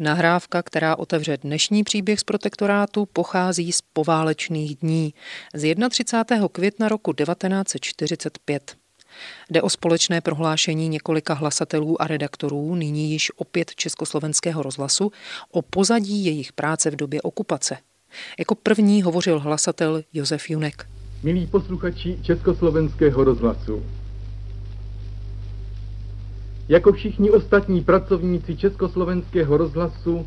Nahrávka, která otevře dnešní příběh z protektorátu, pochází z poválečných dní z 31. května roku 1945. Jde o společné prohlášení několika hlasatelů a redaktorů, nyní již opět Československého rozhlasu, o pozadí jejich práce v době okupace. Jako první hovořil hlasatel Josef Junek. Milí posluchači Československého rozhlasu, jako všichni ostatní pracovníci Československého rozhlasu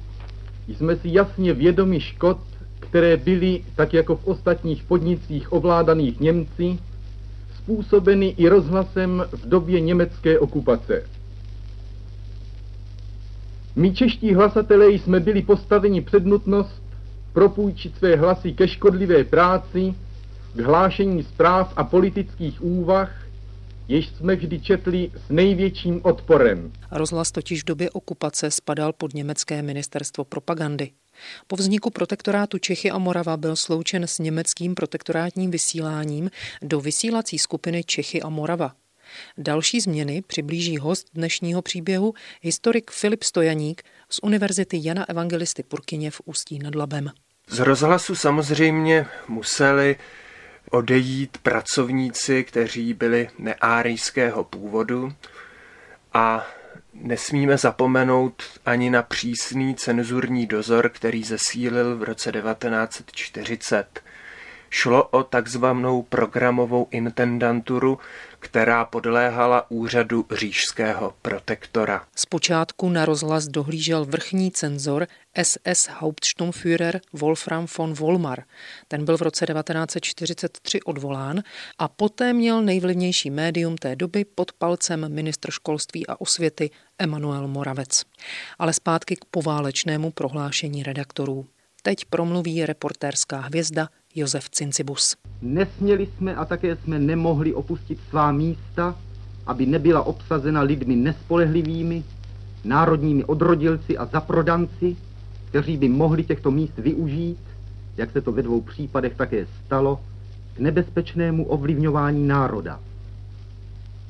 jsme si jasně vědomi škod, které byly, tak jako v ostatních podnicích ovládaných Němci, způsobeny i rozhlasem v době německé okupace. My čeští hlasatelé jsme byli postaveni před nutnost propůjčit své hlasy ke škodlivé práci, k hlášení zpráv a politických úvah, jež jsme vždy četli s největším odporem. Rozhlas totiž v době okupace spadal pod německé ministerstvo propagandy. Po vzniku protektorátu Čechy a Morava byl sloučen s německým protektorátním vysíláním do vysílací skupiny Čechy a Morava. Další změny přiblíží host dnešního příběhu, historik Filip Stojaník z Univerzity Jana Evangelisty Purkyně v Ústí nad Labem. Z rozhlasu samozřejmě museli odejít pracovníci, kteří byli neárijského původu a nesmíme zapomenout ani na přísný cenzurní dozor, který zesílil v roce 1940. Šlo o takzvanou programovou intendanturu, která podléhala úřadu říšského protektora. Zpočátku na rozhlas dohlížel vrchní cenzor SS Hauptsturmführer Wolfram von Volmar. Ten byl v roce 1943 odvolán a poté měl nejvlivnější médium té doby pod palcem ministr školství a osvěty Emanuel Moravec. Ale zpátky k poválečnému prohlášení redaktorů. Teď promluví reportérská hvězda Josef Cincibus. Nesměli jsme a také jsme nemohli opustit svá místa, aby nebyla obsazena lidmi nespolehlivými, národními odrodilci a zaprodanci, kteří by mohli těchto míst využít, jak se to ve dvou případech také stalo, k nebezpečnému ovlivňování národa.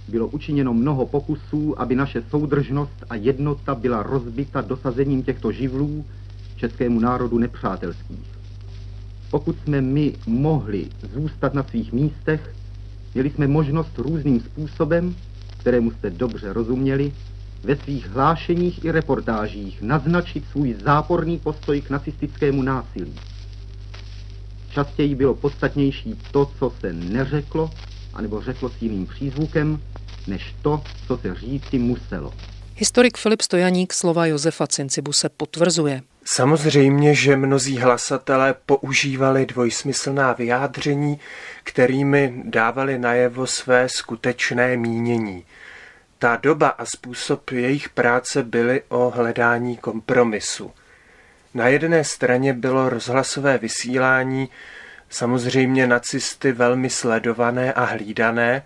Bylo učiněno mnoho pokusů, aby naše soudržnost a jednota byla rozbita dosazením těchto živlů českému národu nepřátelských. Pokud jsme my mohli zůstat na svých místech, měli jsme možnost různým způsobem, kterému jste dobře rozuměli, ve svých hlášeních i reportážích naznačit svůj záporný postoj k nacistickému násilí. Častěji bylo podstatnější to, co se neřeklo, anebo řeklo s jiným přízvukem, než to, co se říci muselo. Historik Filip Stojaník slova Josefa Cincibuse potvrzuje. Samozřejmě, že mnozí hlasatelé používali dvojsmyslná vyjádření, kterými dávali najevo své skutečné mínění. Ta doba a způsob jejich práce byly o hledání kompromisu. Na jedné straně bylo rozhlasové vysílání samozřejmě nacisty velmi sledované a hlídané,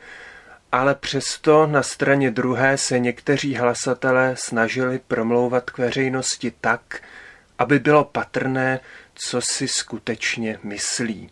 ale přesto na straně druhé se někteří hlasatelé snažili promlouvat k veřejnosti tak, aby bylo patrné, co si skutečně myslí.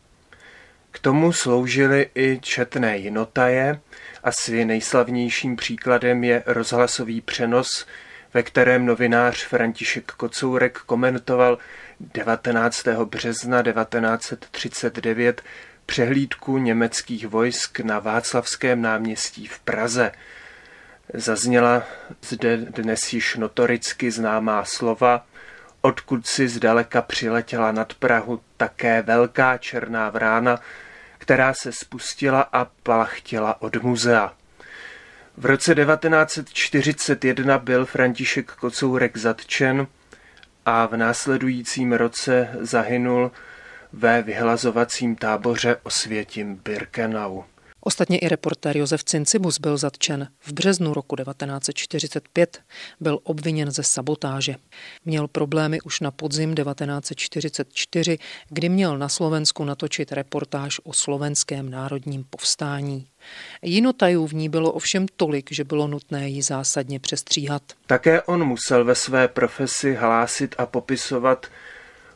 K tomu sloužily i četné jinotaje, asi nejslavnějším příkladem je rozhlasový přenos, ve kterém novinář František Kocourek komentoval 19. března 1939 přehlídku německých vojsk na Václavském náměstí v Praze. Zazněla zde dnes již notoricky známá slova odkud si zdaleka přiletěla nad Prahu také velká černá vrána, která se spustila a plachtěla od muzea. V roce 1941 byl František Kocourek zatčen a v následujícím roce zahynul ve vyhlazovacím táboře Osvětim Birkenau. Ostatně i reportér Josef Cincibus byl zatčen. V březnu roku 1945 byl obviněn ze sabotáže. Měl problémy už na podzim 1944, kdy měl na Slovensku natočit reportáž o slovenském národním povstání. Jinotajů v ní bylo ovšem tolik, že bylo nutné ji zásadně přestříhat. Také on musel ve své profesi hlásit a popisovat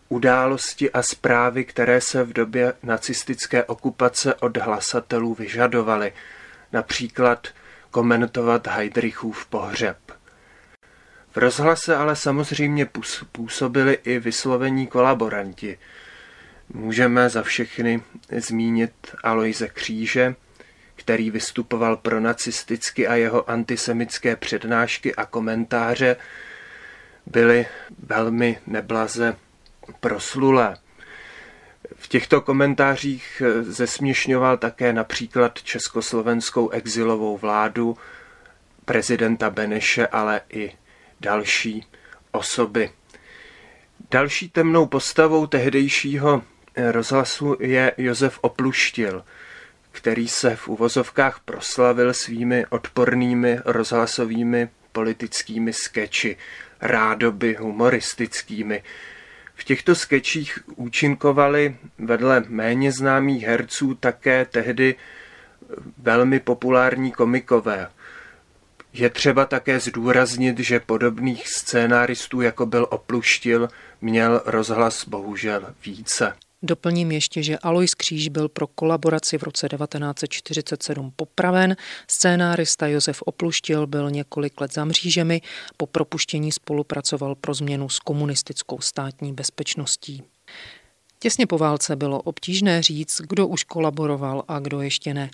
události a zprávy, které se v době nacistické okupace od hlasatelů vyžadovaly, například komentovat Heidrichův pohřeb. V rozhlase ale samozřejmě působili i vyslovení kolaboranti. Můžeme za všechny zmínit Aloise Kříže, který vystupoval pro nacisticky a jeho antisemické přednášky a komentáře byly velmi neblaze proslulé. V těchto komentářích zesměšňoval také například československou exilovou vládu, prezidenta Beneše, ale i další osoby. Další temnou postavou tehdejšího rozhlasu je Josef Opluštil, který se v uvozovkách proslavil svými odpornými rozhlasovými politickými skeči, rádoby humoristickými. V těchto skečích účinkovali vedle méně známých herců také tehdy velmi populární komikové. Je třeba také zdůraznit, že podobných scénáristů, jako byl Opluštil, měl rozhlas bohužel více. Doplním ještě, že Alois Kříž byl pro kolaboraci v roce 1947 popraven, scénárista Josef Opluštil byl několik let za mřížemi, po propuštění spolupracoval pro změnu s komunistickou státní bezpečností. Těsně po válce bylo obtížné říct, kdo už kolaboroval a kdo ještě ne.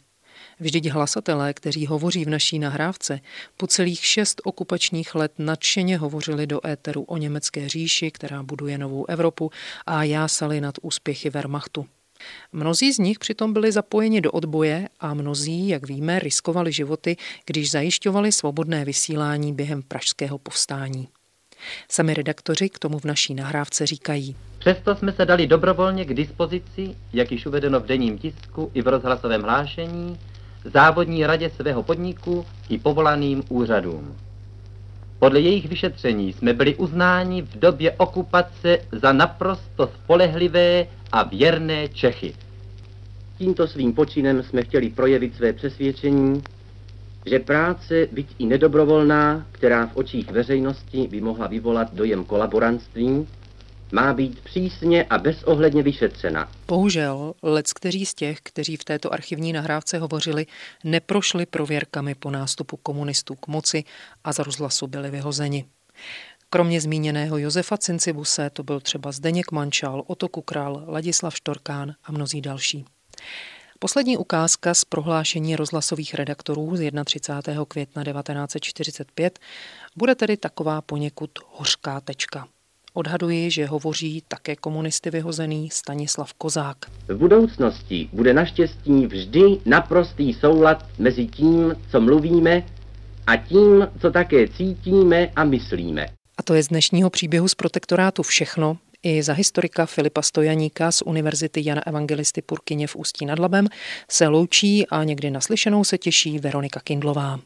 Vždyť hlasatelé, kteří hovoří v naší nahrávce, po celých šest okupačních let nadšeně hovořili do éteru o německé říši, která buduje novou Evropu a jásali nad úspěchy Wehrmachtu. Mnozí z nich přitom byli zapojeni do odboje a mnozí, jak víme, riskovali životy, když zajišťovali svobodné vysílání během pražského povstání. Sami redaktoři k tomu v naší nahrávce říkají. Přesto jsme se dali dobrovolně k dispozici, jak již uvedeno v denním tisku i v rozhlasovém hlášení, závodní radě svého podniku i povolaným úřadům. Podle jejich vyšetření jsme byli uznáni v době okupace za naprosto spolehlivé a věrné Čechy. Tímto svým počinem jsme chtěli projevit své přesvědčení, že práce, byť i nedobrovolná, která v očích veřejnosti by mohla vyvolat dojem kolaborantství, má být přísně a bezohledně vyšetřena. Bohužel, lec kteří z těch, kteří v této archivní nahrávce hovořili, neprošli prověrkami po nástupu komunistů k moci a z rozhlasu byli vyhozeni. Kromě zmíněného Josefa Cincibuse to byl třeba Zdeněk Mančal, Oto Kukral, Ladislav Štorkán a mnozí další. Poslední ukázka z prohlášení rozhlasových redaktorů z 31. května 1945 bude tedy taková poněkud hořká tečka. Odhaduji, že hovoří také komunisty vyhozený Stanislav Kozák. V budoucnosti bude naštěstí vždy naprostý soulad mezi tím, co mluvíme, a tím, co také cítíme a myslíme. A to je z dnešního příběhu z protektorátu všechno. I za historika Filipa Stojaníka z Univerzity Jana Evangelisty Purkyně v Ústí nad Labem se loučí a někdy naslyšenou se těší Veronika Kindlová.